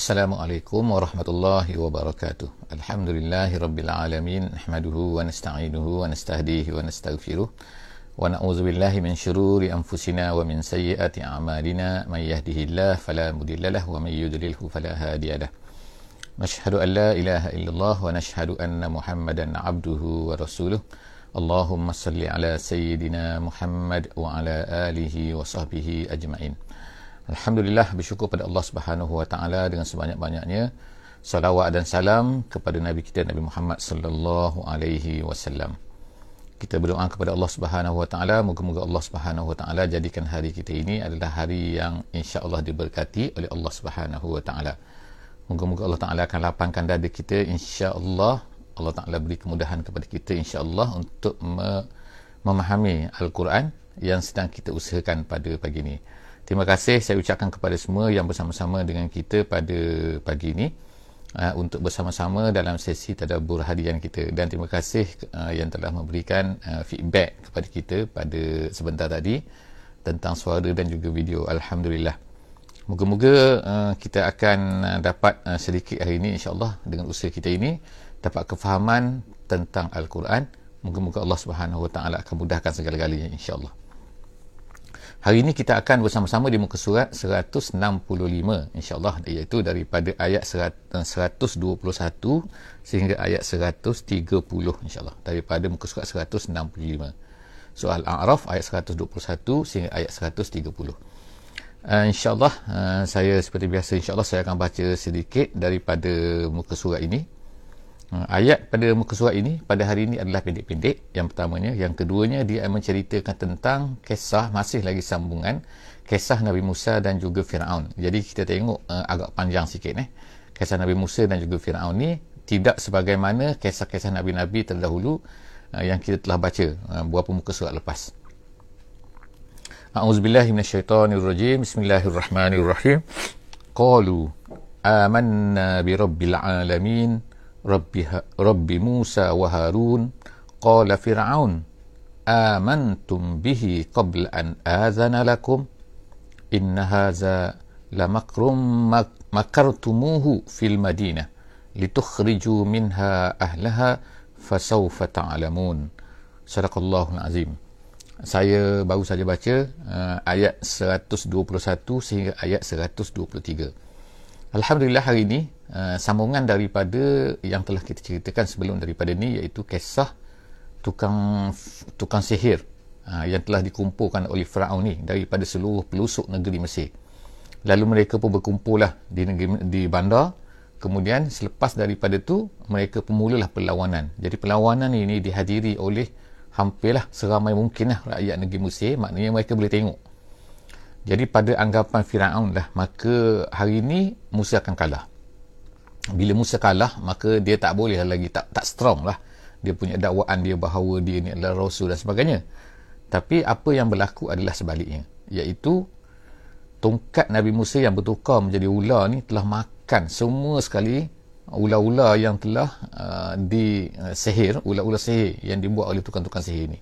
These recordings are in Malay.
Assalamualaikum warahmatullahi wabarakatuh. Alhamdulillahi rabbil alamin. Nahmaduhu wa nasta'inuhu wa nastahdihi wa nastaghfiruh. Wa na'udzu billahi min syururi anfusina wa min sayyiati a'malina. May yahdihillahu fala mudilla lahu wa may yudlilhu fala hadiya lahu. Nashhadu an la ilaha illallah wa nashhadu anna Muhammadan 'abduhu wa rasuluh. Allahumma salli ala sayyidina Muhammad wa ala alihi wa sahbihi ajma'in. Alhamdulillah bersyukur pada Allah Subhanahu Wa Taala dengan sebanyak-banyaknya salawat dan salam kepada Nabi kita Nabi Muhammad sallallahu alaihi wasallam. Kita berdoa kepada Allah Subhanahu Wa Taala moga-moga Allah Subhanahu Wa Taala jadikan hari kita ini adalah hari yang insya-Allah diberkati oleh Allah Subhanahu Wa Taala. Moga-moga Allah Taala akan lapangkan dada kita insya-Allah Allah Taala beri kemudahan kepada kita insya-Allah untuk memahami Al-Quran yang sedang kita usahakan pada pagi ini. Terima kasih saya ucapkan kepada semua yang bersama-sama dengan kita pada pagi ini uh, untuk bersama-sama dalam sesi tadabbur harian kita dan terima kasih uh, yang telah memberikan uh, feedback kepada kita pada sebentar tadi tentang suara dan juga video alhamdulillah. Moga-moga uh, kita akan uh, dapat uh, sedikit hari ini insya-Allah dengan usaha kita ini dapat kefahaman tentang al-Quran. Moga-moga Allah Subhanahu Wa Taala akan mudahkan segala-galanya insya-Allah. Hari ini kita akan bersama-sama di muka surat 165 insya-Allah iaitu daripada ayat 121 sehingga ayat 130 insya-Allah daripada muka surat 165. Soal A'raf ayat 121 sehingga ayat 130. Uh, insya-Allah uh, saya seperti biasa insya-Allah saya akan baca sedikit daripada muka surat ini ayat pada muka surat ini pada hari ini adalah pendek-pendek. Yang pertamanya yang keduanya dia menceritakan tentang kisah masih lagi sambungan kisah Nabi Musa dan juga Firaun. Jadi kita tengok uh, agak panjang sikit eh. Kisah Nabi Musa dan juga Firaun ni tidak sebagaimana kisah-kisah Nabi-Nabi terdahulu uh, yang kita telah baca uh, beberapa muka surat lepas. A'udzubillahi minasyaitonirrajim. Bismillahirrahmanirrahim. Qalu amanna bi rabbil alamin Rabbi, Rabbi Musa wa Harun qala Fir'aun amantum bihi qabla an azana lakum? Inna hadha lamakrum makartumuhu fil madinah litukhriju minha ahlaha fasawfa ta'lamun. Sadaqallahul azim. Saya baru saja baca uh, ayat 121 sehingga ayat 123 Alhamdulillah hari ini uh, sambungan daripada yang telah kita ceritakan sebelum daripada ni iaitu kisah tukang tukang sihir uh, yang telah dikumpulkan oleh Firaun ni daripada seluruh pelusuk negeri Mesir. Lalu mereka pun berkumpullah di negeri di bandar. Kemudian selepas daripada tu mereka pun mulalah perlawanan. Jadi perlawanan ini dihadiri oleh hampirlah seramai mungkinlah rakyat negeri Mesir. Maknanya mereka boleh tengok jadi pada anggapan Firaun lah maka hari ini Musa akan kalah. Bila Musa kalah maka dia tak boleh lagi tak tak strong lah. Dia punya dakwaan dia bahawa dia ni adalah rasul dan sebagainya. Tapi apa yang berlaku adalah sebaliknya iaitu tongkat Nabi Musa yang bertukar menjadi ular ni telah makan semua sekali ular-ular yang telah uh, disehir, ular-ular sihir yang dibuat oleh tukang-tukang sihir ni.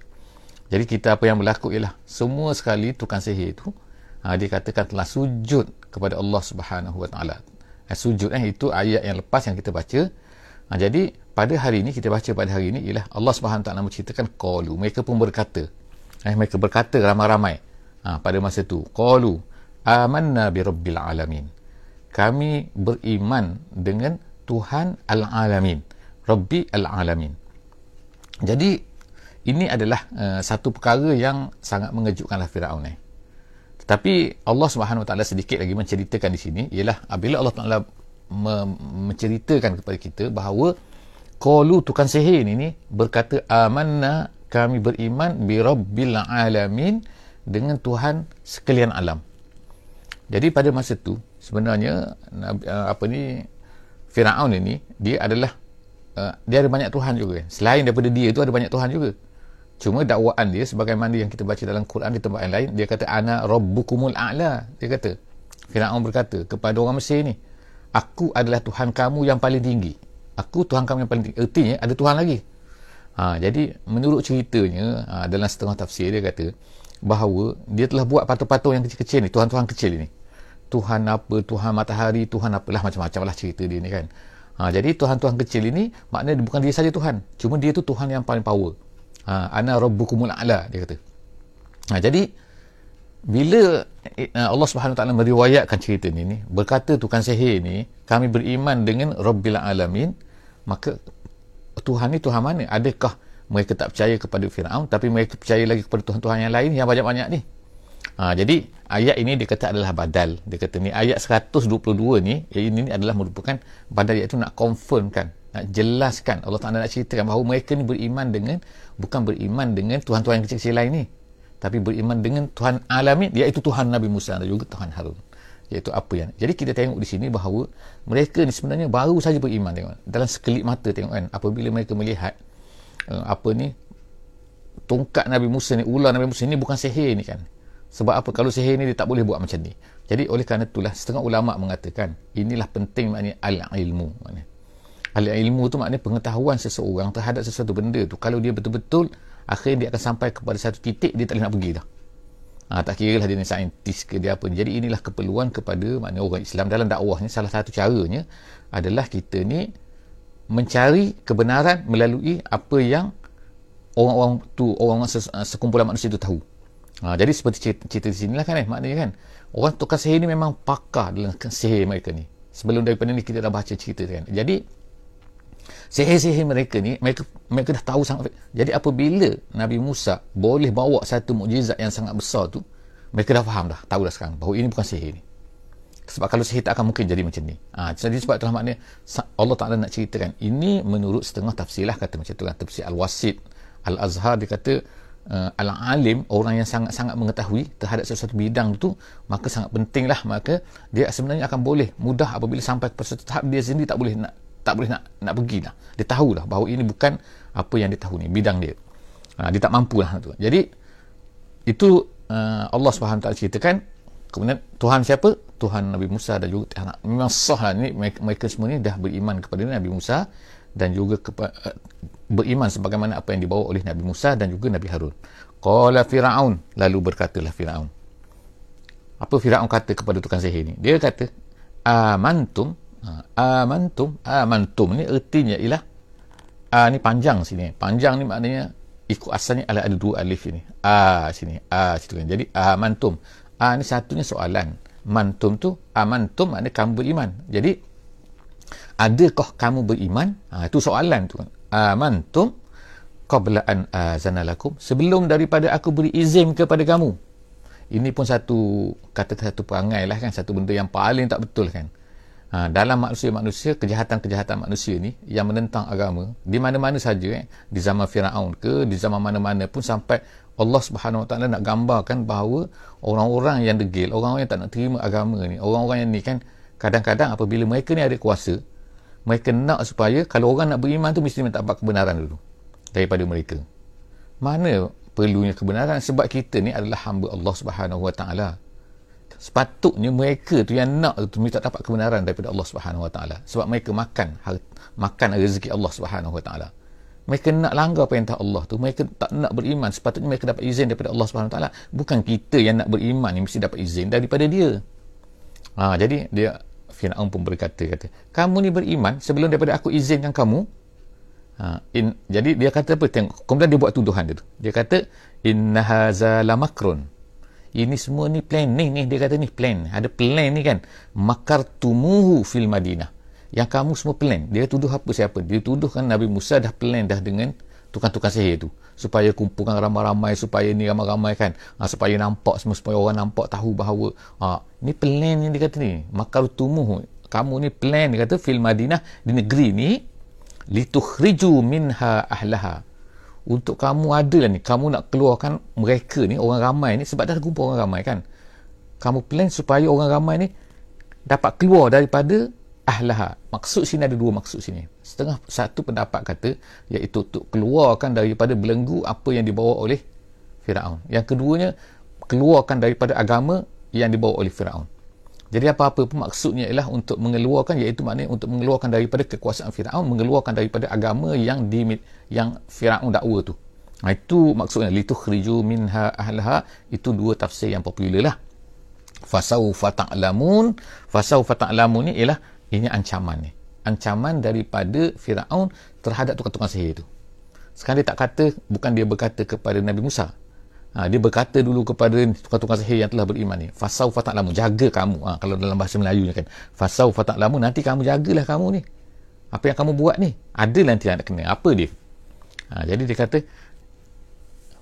Jadi kita apa yang berlaku ialah semua sekali tukang sihir itu ha, dia katakan telah sujud kepada Allah Subhanahu Wa Taala. Ha, sujud eh itu ayat yang lepas yang kita baca. Ha, jadi pada hari ini kita baca pada hari ini ialah Allah Subhanahu Taala menceritakan qalu mereka pun berkata. Eh, mereka berkata ramai-ramai ha, pada masa itu qalu amanna bi rabbil alamin. Kami beriman dengan Tuhan al-alamin. Rabbi al-alamin. Jadi ini adalah uh, satu perkara yang sangat mengejutkanlah Firaun eh. Tapi Allah Subhanahu Wa Taala sedikit lagi menceritakan di sini ialah apabila Allah Taala me- menceritakan kepada kita bahawa qalu tukang sihir ini ni berkata amanna kami beriman bi rabbil alamin dengan Tuhan sekalian alam. Jadi pada masa tu sebenarnya uh, apa ni Firaun ini dia adalah uh, dia ada banyak tuhan juga. Selain daripada dia itu ada banyak tuhan juga. Cuma dakwaan dia sebagaimana yang kita baca dalam Quran di tempat lain dia kata ana rabbukumul a'la dia kata Firaun berkata kepada orang Mesir ni aku adalah Tuhan kamu yang paling tinggi aku Tuhan kamu yang paling tinggi ertinya ada Tuhan lagi ha, jadi menurut ceritanya ha, dalam setengah tafsir dia kata bahawa dia telah buat patung-patung yang kecil-kecil ni Tuhan-Tuhan kecil ini Tuhan apa, Tuhan matahari, Tuhan apalah macam-macam lah cerita dia ni kan. Ha, jadi Tuhan-Tuhan kecil ini maknanya bukan dia saja Tuhan. Cuma dia tu Tuhan yang paling power. Ha, ana rabbukumul a'la dia kata. Ha, jadi bila eh, Allah Subhanahu Taala meriwayatkan cerita ni, ni berkata tukang sihir ni kami beriman dengan Rabbil Alamin maka Tuhan ni Tuhan mana? Adakah mereka tak percaya kepada Firaun tapi mereka percaya lagi kepada Tuhan-Tuhan yang lain yang banyak-banyak ni? Ha, jadi ayat ini dia kata adalah badal. Dia kata ni ayat 122 ni ini ni adalah merupakan badal iaitu nak confirmkan, nak jelaskan Allah Taala nak ceritakan bahawa mereka ni beriman dengan bukan beriman dengan Tuhan-Tuhan yang kecil-kecil lain ni. Tapi beriman dengan Tuhan alamin iaitu Tuhan Nabi Musa dan juga Tuhan Harun. Iaitu apa yang jadi kita tengok di sini bahawa mereka ni sebenarnya baru saja beriman tengok. Dalam sekelip mata tengok kan apabila mereka melihat uh, apa ni tongkat Nabi Musa ni ular Nabi Musa ni bukan sihir ni kan. Sebab apa? Kalau sihir ni dia tak boleh buat macam ni. Jadi oleh kerana itulah setengah ulama mengatakan inilah penting maknanya al-ilmu maknanya al-ilmu tu maknanya pengetahuan seseorang terhadap sesuatu benda tu. Kalau dia betul-betul akhirnya dia akan sampai kepada satu titik dia tak boleh nak pergi dah. Ha, tak kira lah dia ni saintis ke dia apa. Jadi inilah keperluan kepada maknanya orang Islam dalam dakwahnya salah satu caranya adalah kita ni mencari kebenaran melalui apa yang orang-orang tu orang-orang sekumpulan manusia tu tahu. Ha, jadi seperti cerita, cerita di sini lah kan eh maknanya kan orang tukar sihir ni memang pakar dalam sihir mereka ni. Sebelum daripada ni kita dah baca cerita kan. Jadi sihir-sihir mereka ni mereka mereka dah tahu sangat. Jadi apabila Nabi Musa boleh bawa satu mukjizat yang sangat besar tu mereka dah faham dah tahu dah sekarang bahawa ini bukan sihir ni. Sebab kalau sihir tak akan mungkin jadi macam ni. Ha, jadi sebab itulah maknanya Allah Ta'ala nak ceritakan ini menurut setengah tafsir lah kata macam tu kan tafsir Al-Wasid Al-Azhar dia kata uh, Al-Alim orang yang sangat-sangat mengetahui terhadap sesuatu bidang tu maka sangat penting lah maka dia sebenarnya akan boleh mudah apabila sampai ke satu tahap dia sendiri tak boleh nak tak boleh nak nak pergi lah. Dia tahu lah bahawa ini bukan apa yang dia tahu ni, bidang dia. Ha, dia tak mampu lah. Tu. Jadi, itu uh, Allah SWT ceritakan, kemudian Tuhan siapa? Tuhan Nabi Musa dan juga Tuhan. Memang sah lah. Mereka, mereka semua ni dah beriman kepada Nabi Musa dan juga kepa, uh, beriman sebagaimana apa yang dibawa oleh Nabi Musa dan juga Nabi Harun. Qala Fir'aun. Lalu berkatalah Fir'aun. Apa Fir'aun kata kepada tukang sihir ni? Dia kata, Amantum Ha, amantum. Amantum ni ertinya ialah a ni panjang sini. Panjang ni maknanya ikut asalnya ada, ada dua alif ini. A sini a situ kan. Jadi amantum. A ni satunya soalan. Mantum tu amantum maknanya kamu beriman. Jadi adakah kamu beriman? Ha, itu soalan tu kan. Amantum qabla an azanalakum sebelum daripada aku beri izin kepada kamu. Ini pun satu kata satu perangai lah kan. Satu benda yang paling tak betul kan ha, dalam manusia-manusia kejahatan-kejahatan manusia ni yang menentang agama di mana-mana saja eh, di zaman Firaun ke di zaman mana-mana pun sampai Allah Subhanahu Wa Taala nak gambarkan bahawa orang-orang yang degil orang-orang yang tak nak terima agama ni orang-orang yang ni kan kadang-kadang apabila mereka ni ada kuasa mereka nak supaya kalau orang nak beriman tu mesti minta kebenaran dulu daripada mereka. Mana perlunya kebenaran? Sebab kita ni adalah hamba Allah Subhanahu Wa Taala sepatutnya mereka tu yang nak tu minta dapat kebenaran daripada Allah Subhanahu Wa Taala. Sebab mereka makan makan rezeki Allah Subhanahu Wa Taala. Mereka nak langgar perintah Allah tu mereka tak nak beriman. Sepatutnya mereka dapat izin daripada Allah Subhanahu Wa Taala. Bukan kita yang nak beriman ni mesti dapat izin daripada dia. Ha, jadi dia Fir'aun pun berkata kata kamu ni beriman sebelum daripada aku izinkan kamu? Ha, in, jadi dia kata apa? Tengok kemudian dia buat tuduhan dia tu. Dia kata inna haza lamakrun ini semua ni planning ni dia kata ni plan. Ada plan ni kan. Makar tumuhu fil madinah. Yang kamu semua plan. Dia tuduh apa siapa? Dia tuduh kan Nabi Musa dah plan dah dengan tukang-tukang sihir tu. Supaya kumpulkan ramai-ramai supaya ni ramai-ramai kan. Ha, supaya nampak semua supaya orang nampak tahu bahawa ha, ni plan ni dia kata ni. Makar tumuhu. Kamu ni plan dia kata fil madinah di negeri ni litukhriju minha ahlaha untuk kamu ada lah ni kamu nak keluarkan mereka ni orang ramai ni sebab dah kumpul orang ramai kan? Kamu plan supaya orang ramai ni dapat keluar daripada ahlaha. Maksud sini ada dua maksud sini. Setengah satu pendapat kata iaitu untuk keluarkan daripada belenggu apa yang dibawa oleh Firaun. Yang keduanya keluarkan daripada agama yang dibawa oleh Firaun jadi apa-apa pun maksudnya ialah untuk mengeluarkan iaitu maknanya untuk mengeluarkan daripada kekuasaan Firaun, mengeluarkan daripada agama yang di yang Firaun dakwa tu. Ha, itu maksudnya litukhriju minha ahlaha itu dua tafsir yang popular lah. fasaufa ta'lamun fasaufa ta'lamun ni ialah ini ancaman ni. Ancaman daripada Firaun terhadap tukang-tukang sihir itu sekarang dia tak kata bukan dia berkata kepada Nabi Musa ha, dia berkata dulu kepada tukang-tukang sihir yang telah beriman ni fasaufa ta'lamun jaga kamu. Ha, kalau dalam bahasa Melayu kan fasaufa ta'lamun nanti kamu jagalah kamu ni. Apa yang kamu buat ni ada nanti yang nak kena. Apa dia? Ha, jadi dia kata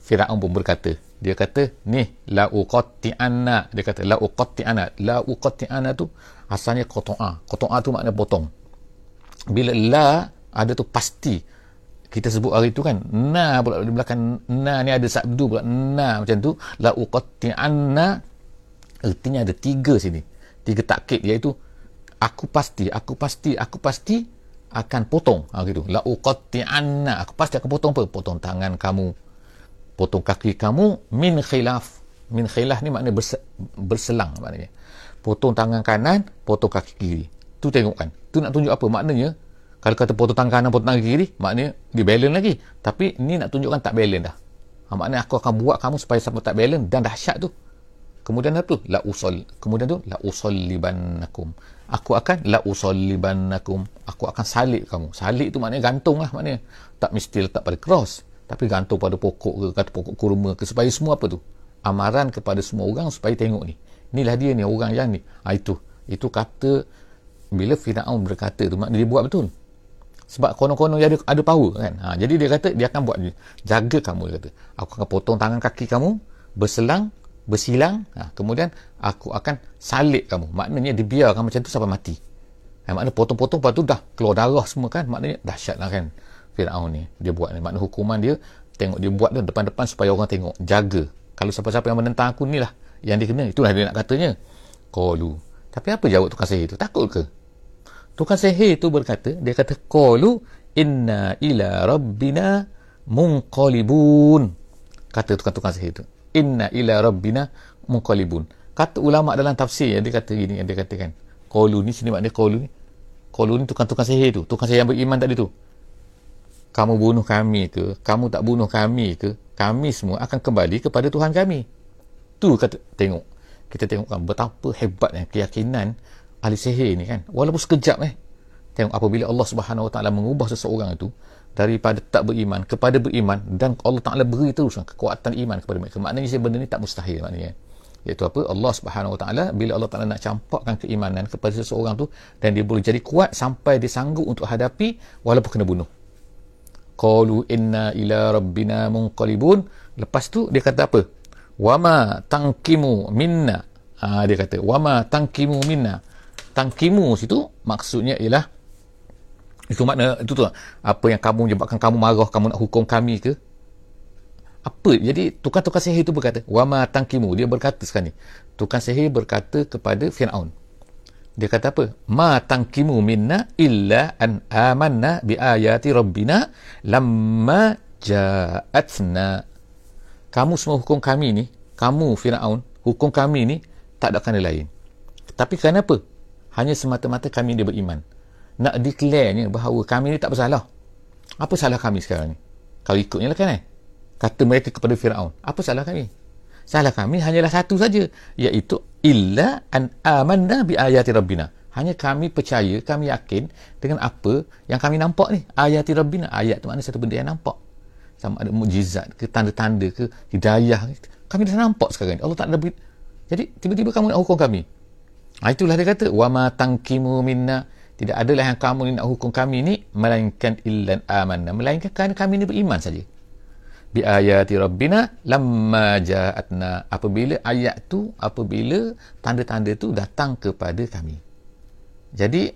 Firaun pun berkata dia kata ni la uqatti'anna dia kata la uqatti'anna la uqatti'anna tu asalnya qata'a qata'a tu makna potong. Bila la ada tu pasti kita sebut hari tu kan na pula di belakang na ni ada sabdu pula na macam tu. La uqatti'anna artinya ada tiga sini tiga takkid iaitu aku pasti aku pasti aku pasti akan potong ha, gitu la uqatti'anna aku pasti akan potong apa? Potong tangan kamu potong kaki kamu min khilaf. Min khilaf ni berse, berselang maknanya. Potong tangan kanan potong kaki kiri. Tu tengok kan tu nak tunjuk apa? Maknanya kalau kata potong tangan kanan potong tangan kiri maknanya di balance lagi. Tapi ni nak tunjukkan tak balance dah. Ha, maknanya aku akan buat kamu supaya sampai tak balance dan dahsyat tu. Kemudian apa la usol kemudian tu la usollibannakum. Aku akan la usollibannakum. Aku akan salib kamu. Salib tu maknanya gantung lah maknanya. Tak mesti letak pada cross tapi gantung pada pokok ke kata pokok kurma ke supaya semua apa tu? Amaran kepada semua orang supaya tengok ni. Inilah dia ni orang yang ni. Ha, itu. Itu kata bila Fir'aun berkata tu maknanya dia buat betul sebab konon-konon dia ada, ada power kan? Ha, jadi dia kata dia akan buat jaga kamu dia kata. Aku akan potong tangan kaki kamu berselang bersilang. Ha, kemudian aku akan salib kamu. Maknanya dibiarkan macam tu sampai mati. Ha, maknanya potong-potong lepas tu dah keluar darah semua kan? Maknanya dahsyat lah kan? Fir'aun ni dia buat ni. Makna hukuman dia tengok dia buat tu depan-depan supaya orang tengok. Jaga. Kalau siapa-siapa yang menentang aku ni lah yang dia kena itulah dia nak katanya. Qalu. Tapi apa jawab tukang sihir tu? Takut ke tukang sihir tu berkata dia kata qalu inna ila rabbina munqalibun. Kata tukang-tukang sihir tu. Inna ila rabbina munqalibun. Kata ulama dalam tafsir yang dia kata gini yang dia katakan qalu ni sini makna qalu ni. Qalu ni tukang-tukang sihir tu. Tukang sihir yang beriman tadi tu. Kamu bunuh kami ke, kamu tak bunuh kami ke, kami semua akan kembali kepada Tuhan kami. Tu kata tengok. Kita tengokkan betapa hebatnya keyakinan ahli sihir ni kan. Walaupun sekejap eh. Tengok apabila Allah Subhanahu Wa Taala mengubah seseorang itu daripada tak beriman kepada beriman dan Allah Taala beri terus kekuatan iman kepada mereka. Maknanya benda ni tak mustahil maknanya. Iaitu apa? Allah Subhanahu Wa Taala bila Allah Taala nak campakkan keimanan kepada seseorang tu dan dia boleh jadi kuat sampai dia sanggup untuk hadapi walaupun kena bunuh qalu inna ila rabbina munqalibun lepas tu dia kata apa wama tangkimu minna ha, dia kata wama tangkimu minna tangkimu situ maksudnya ialah itu makna itu tu. Apa yang kamu menyebabkan kamu marah kamu nak hukum kami ke? Apa? Jadi tukang-tukang sihir itu berkata wama tangkimu dia berkata sekarang ni tukang sihir berkata kepada Fir'aun. Dia kata apa? Ma tangkimu minna illa an amanna bi ayati rabbina lamma ja'atna kamu semua hukum kami ni kamu Firaun hukum kami ni tak ada kena lain. Tapi kenapa hanya semata-mata kami dia beriman. Nak declare bahawa kami ni tak bersalah. Apa salah kami sekarang ni? Kalau ikutnya lah kan eh? Kata mereka kepada Firaun apa salah kami? Salah kami hanyalah satu saja iaitu illa an amanna bi ayati rabbina. Hanya kami percaya kami yakin dengan apa yang kami nampak ni ayati rabbina. Ayat tu makna satu benda yang nampak. Sama ada mukjizat ke tanda-tanda ke hidayah kami dah nampak sekarang ni. Allah tak ada jadi tiba-tiba kamu nak hukum kami ha, itulah dia kata wa ma tangkimu minna. Tidak adalah yang kamu ni nak hukum kami ni melainkan illan amanna. Melainkan kerana kami ni beriman saja. Bi ayati rabbina lamma ja'atna. Apabila ayat tu apabila tanda-tanda tu datang kepada kami. Jadi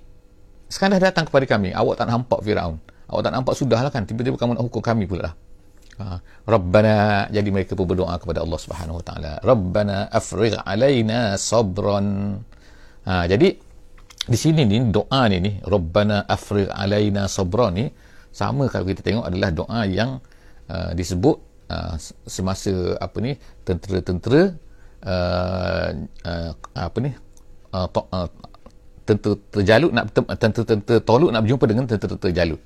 sekarang dah datang kepada kami awak tak nampak Firaun. Awak tak nampak sudahlah kan tiba-tiba kamu nak hukum kami pula lah. Ha. Rabbana jadi mereka pun berdoa kepada Allah Subhanahu Wa Taala Rabbana afrigh alaina sabran ha, jadi di sini ni doa ni ni Rabbana afrigh alaina sabran ni sama kalau kita tengok adalah doa yang uh, disebut uh, semasa apa ni tentera-tentera uh, uh, apa ni uh, uh, tentera terjalut nak tentera-tentera toluk nak berjumpa dengan tentera terjalut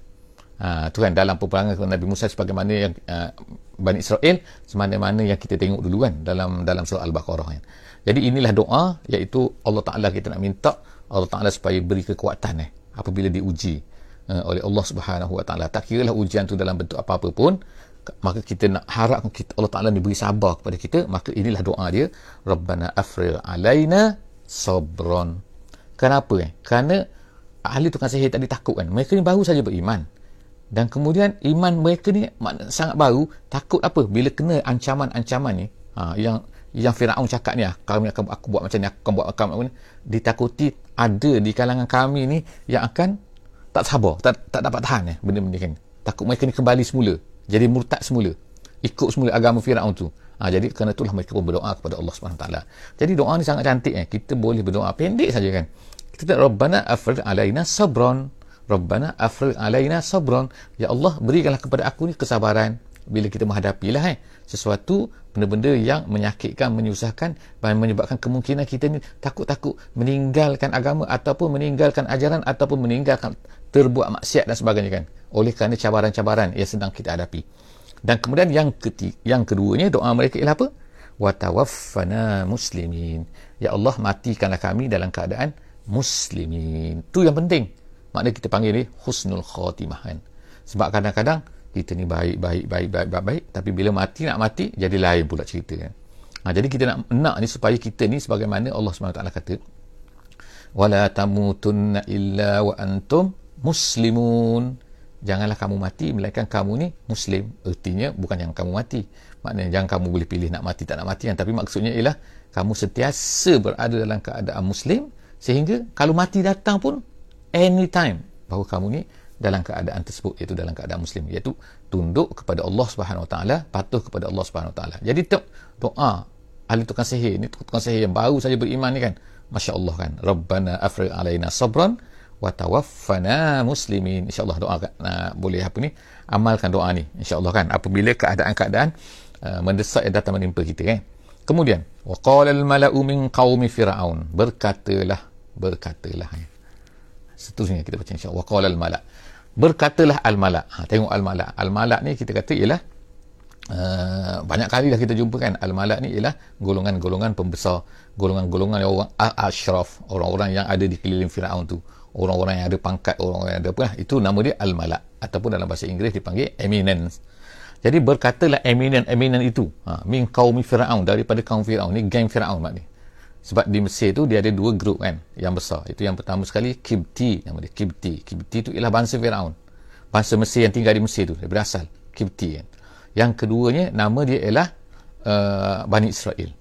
Ha, tu kan dalam peperangan Nabi Musa sebagaimana yang uh, Bani Israel semana-mana yang kita tengok dulu kan dalam dalam surah Al-Baqarah kan. Jadi inilah doa iaitu Allah Taala kita nak minta Allah Taala supaya beri kekuatan eh apabila diuji uh, oleh Allah Subhanahu Wa Taala. Tak kira lah ujian tu dalam bentuk apa-apa pun maka kita nak harap kita, Allah Taala ni beri sabar kepada kita maka inilah doa dia Rabbana afril alaina sabron. Kenapa eh? Kerana ahli tukang sihir tadi takut kan. Mereka ni baru saja beriman dan kemudian iman mereka ni sangat baru takut apa? Bila kena ancaman-ancaman ni ha, yang yang Firaun cakap ni ah kami akan aku buat macam ni aku akan buat macam ni ditakuti ada di kalangan kami ni yang akan tak sabar tak tak dapat tahan eh benda-benda kan. Takut mereka ni kembali semula jadi murtad semula ikut semula agama Firaun tu. Ha, jadi kerana itulah mereka pun berdoa kepada Allah taala. Jadi doa ni sangat cantik eh. Kita boleh berdoa pendek saja kan. Kita tak rabbana afrij alaina sabran Rabbana afril alaina sabran. Ya Allah, berikanlah kepada aku ni kesabaran bila kita menghadapilah eh sesuatu benda-benda yang menyakitkan, menyusahkan dan menyebabkan kemungkinan kita ni takut-takut meninggalkan agama ataupun meninggalkan ajaran ataupun meninggalkan terbuat maksiat dan sebagainya kan. Oleh kerana cabaran-cabaran yang sedang kita hadapi. Dan kemudian yang ketiga, yang keduanya doa mereka ialah apa? Wa tawaffana muslimin. Ya Allah, matikanlah kami dalam keadaan muslimin. Tu yang penting makna kita panggil ni husnul khatimah kan? Sebab kadang-kadang kita ni baik baik baik baik baik, baik tapi bila mati nak mati jadi lain pula cerita kan? Ha, jadi kita nak nak ni supaya kita ni sebagaimana Allah SWT kata wala tamutunna illa wa antum muslimun. Janganlah kamu mati melainkan kamu ni muslim. Artinya bukan yang kamu mati. Maknanya jangan kamu boleh pilih nak mati tak nak mati. Kan tapi maksudnya ialah kamu sentiasa berada dalam keadaan muslim sehingga kalau mati datang pun anytime bahawa kamu ni dalam keadaan tersebut iaitu dalam keadaan muslim iaitu tunduk kepada Allah Subhanahu Wa Taala patuh kepada Allah Subhanahu Wa Taala. Jadi doa ahli tukang sihir ni tukang sihir yang baru saja beriman ni kan masya-Allah kan. Rabbana afriq alaina sabran wa tawaffana muslimin. Insyaallah doa kan uh, boleh apa ni? Amalkan doa ni insyaallah kan. Apabila keadaan-keadaan uh, mendesak yang datang menimpa kita kan. Kemudian wa qala al mala'u min qaumi fir'aun. Berkatalah berkatalah ya seterusnya kita baca insya-Allah. Qala al malak berkatalah al malak ha, tengok al malak al malak ni kita kata ialah uh, banyak kali dah kita jumpa kan al malak ni ialah golongan-golongan pembesar golongan-golongan orang ashraf orang-orang yang ada di keliling Firaun tu. Orang-orang yang ada pangkat orang-orang yang ada apa itu nama dia al malak ataupun dalam bahasa Inggeris dipanggil eminence. Jadi berkatalah eminent. Eminent itu ha, min kaum Firaun daripada kaum Firaun ni geng Firaun maknanya sebab di Mesir tu dia ada dua grup kan yang besar. Itu yang pertama sekali Kibti nama dia Kibti. Kibti tu ialah bangsa Firaun. Bangsa Mesir yang tinggal di Mesir tu dia berasal Kibti kan. Yang keduanya nama dia ialah uh, Bani Israel.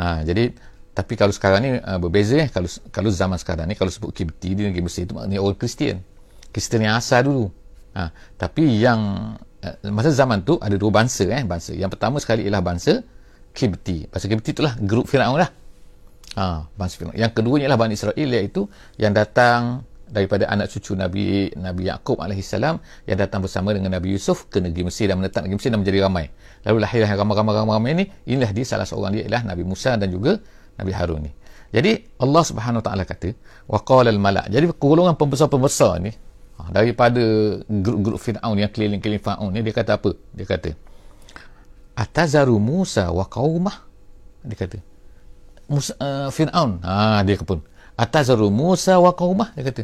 Ha, jadi tapi kalau sekarang ni uh, berbeza eh. Kalau kalau zaman sekarang ni kalau sebut Kibti di negeri Mesir tu maknanya orang Kristian Kristian yang asal dulu. Ha, tapi yang uh, masa zaman tu ada dua bangsa eh bangsa. Yang pertama sekali ialah bangsa Kibti. Bangsa Kibti itulah grup Firaun lah Ha, bangsa Fir'aun. Yang keduanya adalah Bani Israel iaitu yang datang daripada anak cucu Nabi Nabi Yaakob AS yang datang bersama dengan Nabi Yusuf ke negeri Mesir dan menetap negeri Mesir dan menjadi ramai. Lalu lahirlah yang ramai-ramai ini. Inilah dia salah seorang dia ialah Nabi Musa dan juga Nabi Harun ni. Jadi Allah Subhanahu Wa Taala kata wa qala al malak. Jadi golongan pembesar-pembesar ni ha, daripada grup-grup Firaun yang keliling-keliling Firaun ni dia kata apa? Dia kata Atazaru Musa wa qaumah. Dia kata Musa, uh, Fir'aun. Ha, dia pun. Atazaru Musa wa qaumah dia kata.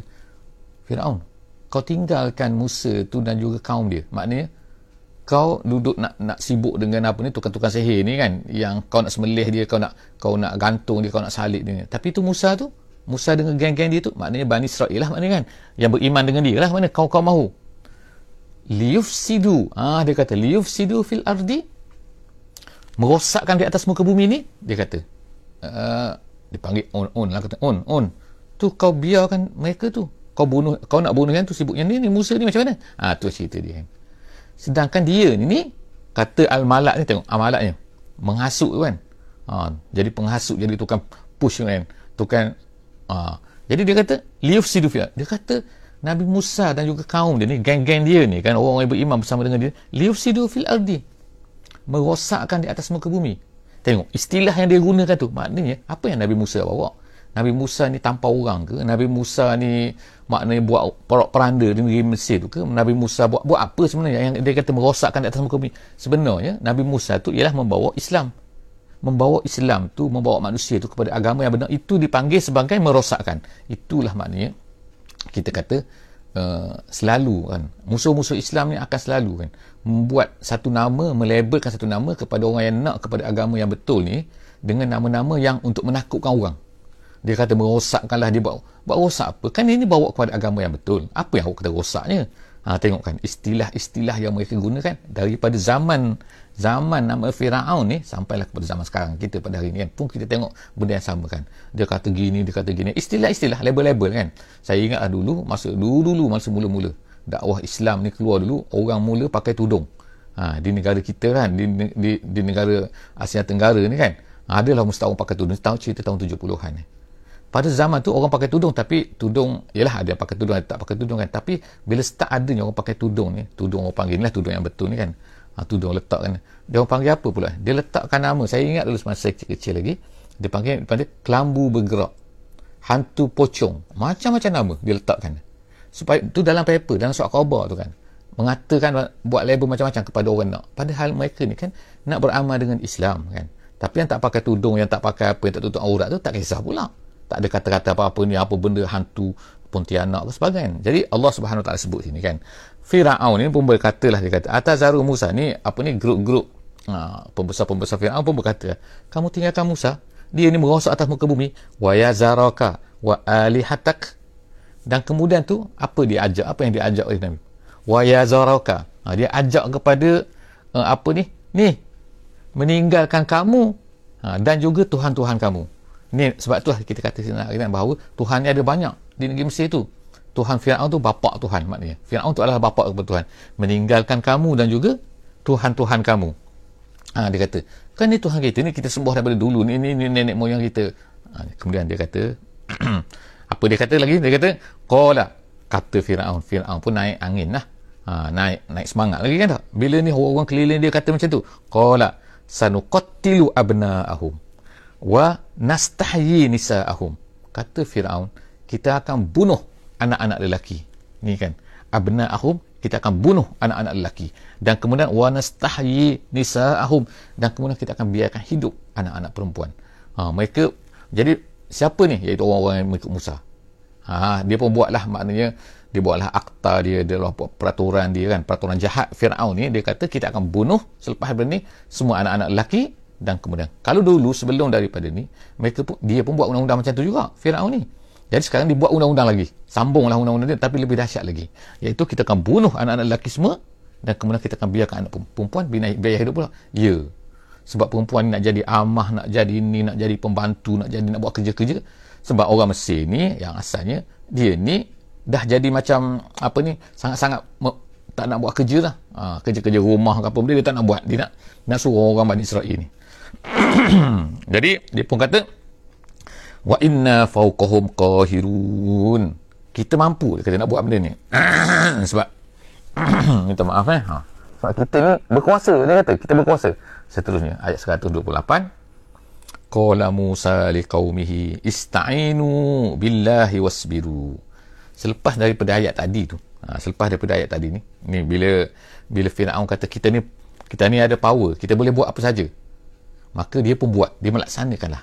Fir'aun kau tinggalkan Musa tu dan juga kaum dia. Maknanya kau duduk nak nak sibuk dengan apa ni tukang-tukang sihir ni kan? Yang kau nak semelih dia kau nak kau nak gantung dia kau nak salib dia. Tapi tu Musa tu Musa dengan geng-geng dia tu maknanya Bani Israel lah maknanya kan? Yang beriman dengan dia lah mana kau kau mahu. Liyufsidu ah dia kata liyufsidu fil ardi. Merosakkan di atas muka bumi ni dia kata uh, dipanggil on on lah kata on on. Tu kau biarkan mereka tu. Kau bunuh kau nak bunuh yang tu sibuk yang ni, ni Musa ni macam mana? Ah ha, tu cerita dia. Kan sedangkan dia ni, ni kata al-malak ni tengok al-malaknya menghasut kan. Ha, jadi penghasut jadi tukang push kan. Tukang ha, jadi dia kata liuf sidufia dia kata Nabi Musa dan juga kaum dia ni geng-geng dia ni kan orang-orang beriman bersama dengan dia liuf sidufil ardi merosakkan di atas muka bumi Tengok, istilah yang dia gunakan tu maknanya apa yang Nabi Musa bawa? Nabi Musa ni tanpa orang ke? Nabi Musa ni maknanya buat porak peranda di negeri Mesir tu ke? Nabi Musa buat buat apa sebenarnya? Yang dia kata merosakkan di atas muka bumi? Sebenarnya Nabi Musa tu ialah membawa Islam. Membawa Islam tu membawa manusia tu kepada agama yang benar. Itu dipanggil sebagai merosakkan. Itulah maknanya kita kata uh, selalu kan. Musuh-musuh Islam ni akan selalu kan membuat satu nama melabelkan satu nama kepada orang yang nak kepada agama yang betul ni dengan nama-nama yang untuk menakutkan orang. Dia kata merosakkanlah dia buat buat rosak apa? Kan ini bawa kepada agama yang betul. Apa yang awak kata rosaknya? Ha, tengok kan istilah-istilah yang mereka gunakan daripada zaman zaman nama Firaun ni sampailah kepada zaman sekarang kita pada hari ni kan. Pun kita tengok benda yang sama kan. Dia kata gini dia kata gini. Istilah-istilah label-label kan. Saya ingat dulu masa dulu-dulu masa mula-mula dakwah Islam ni keluar dulu orang mula pakai tudung. Ha, di negara kita kan di, di, di negara Asia Tenggara ni kan adalah mesti orang pakai tudung. Tahun cerita tahun 70-an ni. Pada zaman tu orang pakai tudung tapi tudung ialah ada yang pakai tudung ada tak pakai tudung kan. Tapi bila start adanya orang pakai tudung ni tudung orang panggil ni lah tudung yang betul ni kan. Ha, tudung letak kan. Dia orang panggil apa pula? Dia letakkan nama. Saya ingat dulu semasa saya kecil-kecil lagi dia panggil, dia panggil kelambu bergerak. Hantu pocong. Macam-macam nama dia letakkan supaya tu dalam paper dalam surat khabar tu kan. Mengatakan buat label macam-macam kepada orang nak. Padahal mereka ni kan nak beramal dengan Islam kan. Tapi yang tak pakai tudung yang tak pakai apa yang tak tutup aurat tu tak kisah pula. Tak ada kata-kata apa-apa ni apa benda hantu pontianak ke sebagainya jadi Allah subhanahu ta'ala sebut sini kan. Fir'aun ni pun berkata lah dia kata atas Zaru Musa ni apa ni grup-grup ha, pembesar-pembesar Fir'aun pun berkata kamu tinggalkan Musa. Dia ni merosak atas muka bumi. Wa yazaraka wa alihatak dan kemudian tu apa dia ajak apa yang dia ajak oleh Nabi wa yazaraka ha, dia ajak kepada uh, apa ni ni meninggalkan kamu ha, dan juga Tuhan-Tuhan kamu Ni sebab tu lah kita kata sini bahawa Tuhan ni ada banyak di negeri Mesir tu. Tuhan Firaun tu bapa Tuhan maknanya. Firaun tu adalah bapa kepada Tuhan. Meninggalkan kamu dan juga Tuhan-Tuhan kamu. Ha, dia kata, kan ni Tuhan kita ni kita sembah daripada dulu ni, ni, ni nenek moyang kita. Ha, kemudian dia kata, apa dia kata lagi? Dia kata, Qala, kata Firaun. Firaun pun naik angin lah. Ha, naik naik semangat lagi kan tak? Bila ni orang-orang keliling dia kata macam tu. Qala, sanuqattilu abna'ahum wa nastahyi nisa'ahum kata Firaun kita akan bunuh anak-anak lelaki ni kan abna'ahum kita akan bunuh anak-anak lelaki dan kemudian wa nastahyi nisa'ahum dan kemudian kita akan biarkan hidup anak-anak perempuan ha, mereka jadi siapa ni? Iaitu orang-orang yang mengikut Musa. Ha, dia pun buatlah maknanya dia buatlah akta dia dia buat peraturan dia kan. Peraturan jahat Firaun ni dia kata kita akan bunuh selepas ini semua anak-anak lelaki dan kemudian. Kalau dulu sebelum daripada ni mereka pun dia pun buat undang-undang macam tu juga Firaun ni. Jadi sekarang dibuat undang-undang lagi. Sambunglah undang-undang dia tapi lebih dahsyat lagi. Iaitu kita akan bunuh anak-anak lelaki semua dan kemudian kita akan biarkan anak perempuan biaya hidup pula. Ya sebab perempuan ni nak jadi amah nak jadi ni nak jadi pembantu nak jadi nak buat kerja-kerja sebab orang Mesir ni yang asalnya dia ni dah jadi macam apa ni sangat-sangat tak nak buat kerja lah ha, kerja-kerja rumah ke apa benda dia tak nak buat dia nak nak suruh orang Bani Israel ni Jadi dia pun kata wa inna fawqahum qahirun. Kita mampu dia kata nak buat benda ni. Sebab minta maaf eh. Ha. Sebab kita ni berkuasa dia kata kita berkuasa. Seterusnya ayat 128 Qala Musa liqaumihi ista'inu billahi wasbiru. Selepas daripada ayat tadi tu, ha, selepas daripada ayat tadi ni, ni bila bila Firaun kata kita ni kita ni ada power, kita boleh buat apa saja. Maka dia pun buat dia melaksanakanlah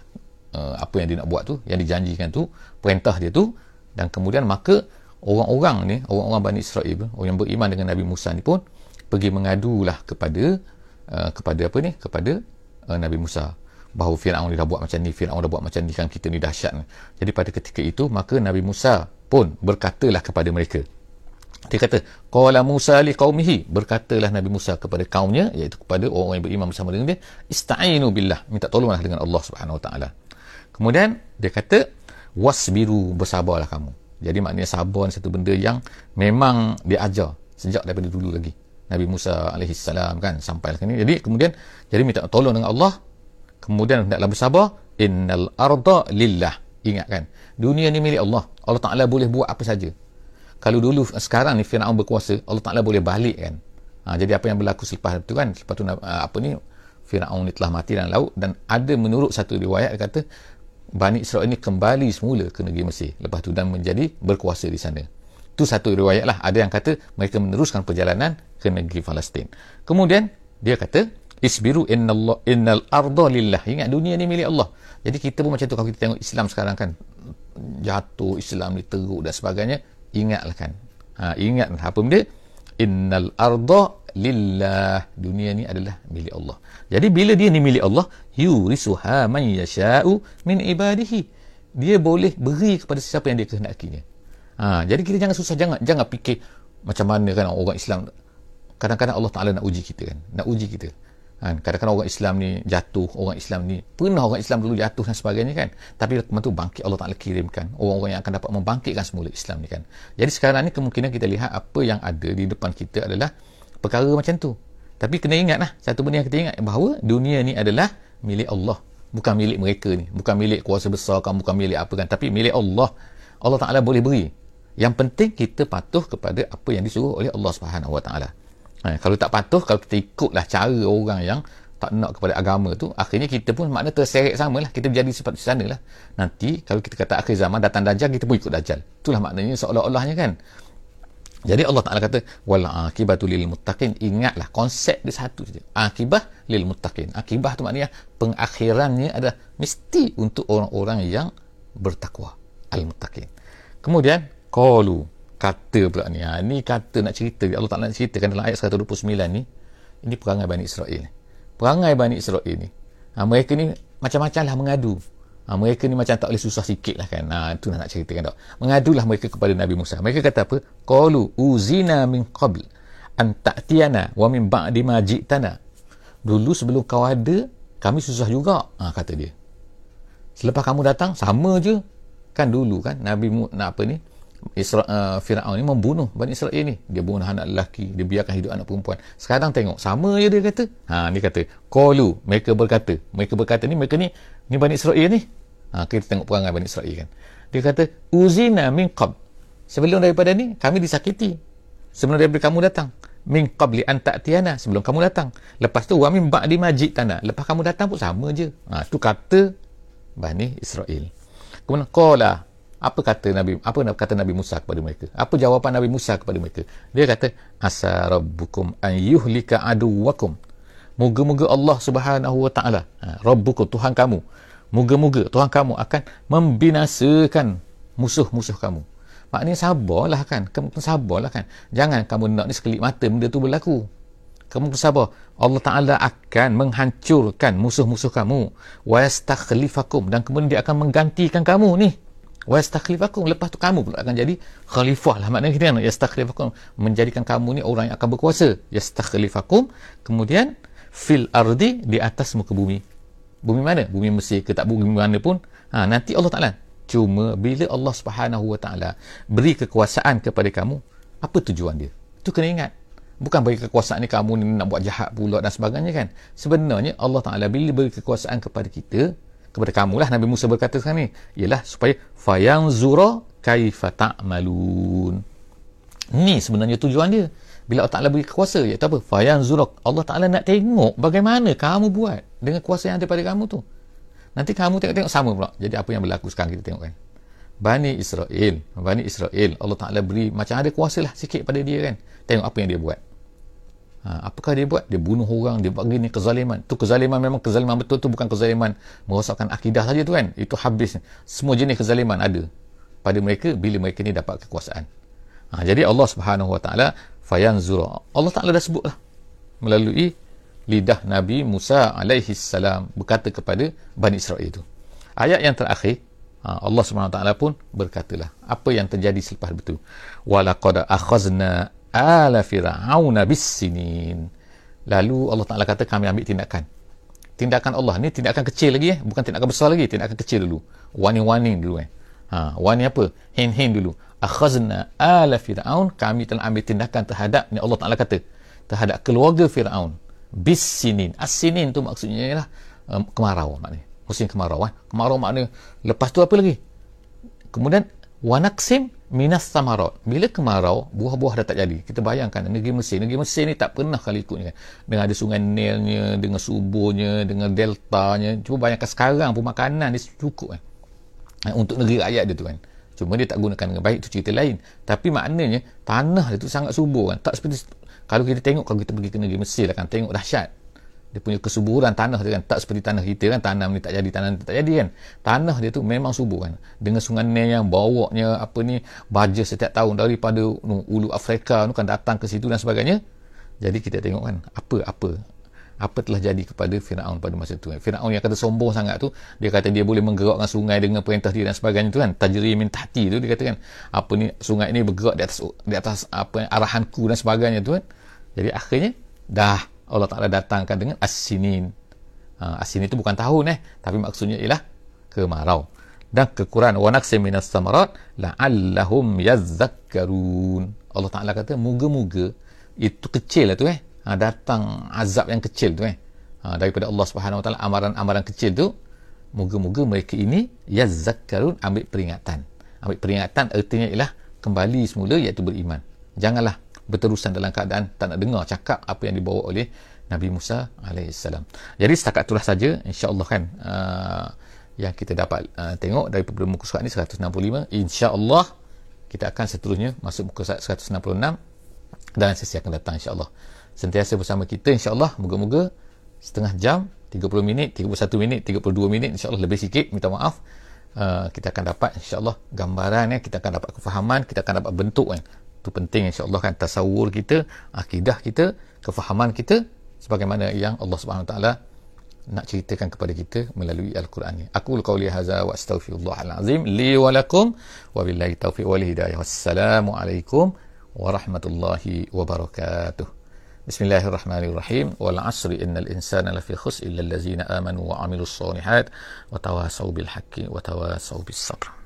uh, apa yang dia nak buat tu yang dijanjikan tu perintah dia tu. Dan kemudian maka orang-orang ni orang-orang Bani Israel orang yang beriman dengan Nabi Musa ni pun pergi mengadulah kepada uh, kepada apa ni? Kepada uh, Nabi Musa. Bahawa Firaun dah buat macam ni Firaun dah buat macam ni kan kita ni dahsyat jadi pada ketika itu maka Nabi Musa pun berkatalah kepada mereka. Dia kata qala Musa li qaumihi. Berkatalah Nabi Musa kepada kaumnya iaitu kepada orang yang beriman bersama dengan dia ista'inu billah. Minta tolonglah dengan Allah Subhanahu wa taala. Kemudian dia kata wasbiru bersabarlah kamu. Jadi maknanya sabar satu benda yang memang dia ajar sejak daripada dulu lagi Nabi Musa alaihi salam kan sampai ke ni jadi kemudian jadi minta tolong dengan Allah kemudian hendaklah bersabar innal arda lillah. Ingat kan? Dunia ni milik Allah. Allah Taala boleh buat apa saja. Kalau dulu sekarang ni Fir'aun berkuasa Allah Ta'ala boleh balik kan? Ha, jadi apa yang berlaku selepas itu kan? Selepas tu uh, apa ni? Fir'aun ni telah mati dalam laut dan ada menurut satu riwayat dia kata Bani Israel ini kembali semula ke negeri Mesir. Lepas tu dan menjadi berkuasa di sana itu satu riwayat lah. Ada yang kata mereka meneruskan perjalanan ke negeri Palestin. Kemudian dia kata isbiru innallah innal arda lillah. Ingat dunia ni milik Allah. Jadi kita pun macam tu kalau kita tengok Islam sekarang kan. Jatuh Islam ni teruk dan sebagainya. Ingatlah kan. Ha, ingatlah apa benda? Innal arda lillah. Dunia ni adalah milik Allah. Jadi bila dia ni milik Allah yurisuha man yasha'u min ibadihi. Dia boleh beri kepada siapa yang dia kehendakinya ha, jadi kita jangan susah jangan jangan fikir macam mana kan orang Islam. Kadang-kadang Allah Ta'ala nak uji kita kan nak uji kita. Kan kadang-kadang orang Islam ni jatuh orang Islam ni pernah orang Islam dulu jatuh dan sebagainya kan. Tapi lepas tu bangkit Allah Ta'ala kirimkan. Orang-orang yang akan dapat membangkitkan semula Islam ni kan. Jadi sekarang ni kemungkinan kita lihat apa yang ada di depan kita adalah perkara macam tu. Tapi kena ingat lah satu benda yang kita ingat bahawa dunia ni adalah milik Allah. Bukan milik mereka ni bukan milik kuasa besar kan bukan milik apa kan. Tapi milik Allah. Allah Ta'ala boleh beri yang penting kita patuh kepada apa yang disuruh oleh Allah Subhanahu Wa Ta'ala Ha, kalau tak patuh, kalau kita ikutlah cara orang yang tak nak kepada agama tu, akhirnya kita pun makna terseret sama lah. Kita menjadi seperti sana lah. Nanti, kalau kita kata akhir zaman datang Dajjal, kita pun ikut Dajjal. Itulah maknanya seolah-olahnya kan. Jadi Allah Ta'ala kata, wal akibatu lil muttaqin. Ingatlah, konsep dia satu saja. Akibah lil muttaqin. Akibah tu maknanya pengakhirannya adalah mesti untuk orang-orang yang bertakwa. Al-muttaqin. Kemudian, qalu kata pula ni. Ha, ni kata nak cerita Allah tak nak ceritakan dalam ayat 129 ni ini perangai Bani Israel perangai Bani Israel ni ha, mereka ni macam-macam lah mengadu. Ha, mereka ni macam tak boleh susah sikit lah kan. Ha, itu nak ceritakan tak mengadulah mereka kepada Nabi Musa. Mereka kata apa? Qalu uzina min qabl an ta'tiyana wa min ba'di ma ji'tana. Dulu sebelum kau ada kami susah juga ha, kata dia. Selepas kamu datang sama je. Kan dulu kan Nabi nak apa ni Isra, uh, Fir'aun ni membunuh Bani Israel ni. Dia bunuh anak lelaki dia biarkan hidup anak perempuan. Sekarang tengok sama je dia kata. Ha, ni kata Qalu mereka berkata. Mereka berkata ni mereka ni ni Bani Israel ni. Ha, kita tengok perangai Bani Israel kan. Dia kata uzina min qab sebelum daripada ni kami disakiti. Sebelum daripada kamu datang. Min qabli an ta'tiyana sebelum kamu datang. Lepas tu wa min ba'di majid tanah lepas kamu datang pun sama je. Ha, tu kata Bani Israel. Kemudian qala apa kata Nabi apa kata Nabi Musa kepada mereka? Apa jawapan Nabi Musa kepada mereka? Dia kata asa rabbukum an yuhlika aduwakum. Moga-moga Allah Subhanahu wa taala ha, rabbukum tuhan kamu. Moga-moga tuhan kamu akan membinasakan musuh-musuh kamu. Maknanya sabarlah kan? Kamu sabarlah kan? Jangan kamu nak ni sekelip mata benda tu berlaku. Kamu bersabar Allah Ta'ala akan menghancurkan musuh-musuh kamu. Wa yastakhlifakum. Dan kemudian dia akan menggantikan kamu ni wa yastakhlifakum lepas tu kamu pula akan jadi khalifah lah. Maknanya kita kan yastakhlifakum. Menjadikan kamu ni orang yang akan berkuasa. Yastakhlifakum. Kemudian fil ardi di atas muka bumi. Bumi mana? Bumi Mesir ke tak? Bumi mana pun. Ha, nanti Allah Taala. Cuma bila Allah Subhanahu Wa Taala beri kekuasaan kepada kamu apa tujuan dia? Tu kena ingat. Bukan bagi kekuasaan ni kamu ni nak buat jahat pula dan sebagainya kan? Sebenarnya Allah Taala bila beri kekuasaan kepada kita kepada kamu lah. Nabi Musa berkata sekarang ni ialah supaya fayanzura kaifa ta'malun. Ni sebenarnya tujuan dia. Bila Allah Ta'ala beri kuasa iaitu apa? Fayanzura. Allah Ta'ala nak tengok bagaimana kamu buat dengan kuasa yang ada pada kamu tu. Nanti kamu tengok-tengok sama pula. Jadi apa yang berlaku sekarang kita tengok kan? Bani Israel. Bani Israel Allah Ta'ala beri macam ada kuasa lah sikit pada dia kan? Tengok apa yang dia buat Ha, apakah dia buat? Dia bunuh orang, dia buat gini kezaliman. Tu kezaliman memang kezaliman betul tu bukan kezaliman merosakkan akidah saja tu kan. Itu habis. Semua jenis kezaliman ada pada mereka bila mereka ni dapat kekuasaan. Ha, jadi Allah Subhanahu Wa Taala fayanzura. Allah Taala dah sebutlah melalui lidah Nabi Musa alaihi salam berkata kepada Bani Israel itu. Ayat yang terakhir ha, Allah Subhanahu Wa Taala pun berkatalah apa yang terjadi selepas itu. Walaqad akhazna ala fir'auna bisinin lalu Allah Ta'ala kata kami ambil tindakan. Tindakan Allah ni tindakan kecil lagi eh. Bukan tindakan besar lagi tindakan kecil dulu. Warning-warning dulu eh. Ha, warning apa? Hin-hin dulu. Akhazna ala fir'aun kami telah ambil tindakan terhadap ni Allah Ta'ala kata terhadap keluarga fir'aun. Bisinin as-sinin tu maksudnya ialah um, kemarau maknanya. Musim kemarau eh? kemarau maknanya lepas tu apa lagi? Kemudian wanaksim minas samarat bila kemarau buah-buah dah tak jadi. Kita bayangkan negeri Mesir. Negeri Mesir ni tak pernah kali ikutnya. Dengan ada sungai Nilnya dengan suburnya dengan deltanya. Cuba bayangkan sekarang pun makanan dia cukup eh, untuk negeri rakyat dia tu kan. Cuma dia tak gunakan dengan baik itu cerita lain. Tapi maknanya tanah dia tu sangat subur kan. Tak seperti kalau kita tengok kalau kita pergi ke negeri Mesir lah kan tengok dahsyat dia punya kesuburan tanah dia kan tak seperti tanah kita kan tanam ni tak jadi tanah ni tak jadi kan. Tanah dia tu memang subur kan. Dengan sungai Nil yang bawanya apa ni baja setiap tahun daripada no, ulu Afrika tu kan datang ke situ dan sebagainya. Jadi kita tengok kan apa apa apa telah jadi kepada Firaun pada masa itu Firaun yang kata sombong sangat tu dia kata dia boleh menggerakkan sungai dengan perintah dia dan sebagainya tu kan. Tajri min tahti tu dia kata kan. Apa ni sungai ni bergerak di atas di atas apa arahanku dan sebagainya tu kan. Jadi akhirnya dah Allah Ta'ala datangkan dengan as-sinin. Ha, as-sinin itu bukan tahun eh. Tapi maksudnya ialah kemarau. Dan kekurangan wa naqsim minas samarat la'allahum yazzakkarun. Allah Ta'ala kata moga-moga itu kecil lah tu eh. Ha, datang azab yang kecil tu eh. Ha, daripada Allah Subhanahu Wa Ta'ala amaran-amaran kecil tu moga-moga mereka ini yazzakkarun ambil peringatan. Ambil peringatan artinya ialah kembali semula iaitu beriman. Janganlah berterusan dalam keadaan tak nak dengar cakap apa yang dibawa oleh Nabi Musa alaihissalam. Jadi setakat itulah saja insya-Allah kan uh, yang kita dapat uh, tengok daripada muka surat ni 165 insya-Allah kita akan seterusnya masuk muka surat 166 dalam sesi akan datang insya-Allah. Sentiasa bersama kita insya-Allah moga-moga setengah jam 30 minit 31 minit 32 minit insya-Allah lebih sikit minta maaf uh, kita akan dapat insya-Allah gambaran ya kita akan dapat kefahaman kita akan dapat bentuk kan itu penting insya-Allah kan tasawur kita, akidah kita, kefahaman kita sebagaimana yang Allah Subhanahu taala nak ceritakan kepada kita melalui al-Quran ni. Aku qauli hadza wa astaghfirullahal azim li wa lakum wa billahi taufiq wal hidayah. Wassalamu alaikum warahmatullahi wabarakatuh. Bismillahirrahmanirrahim. Wal 'asri innal insana lafi khusr illa allazina amanu wa 'amilus solihat wa tawasaw bil haqqi wa tawasaw bis sabr.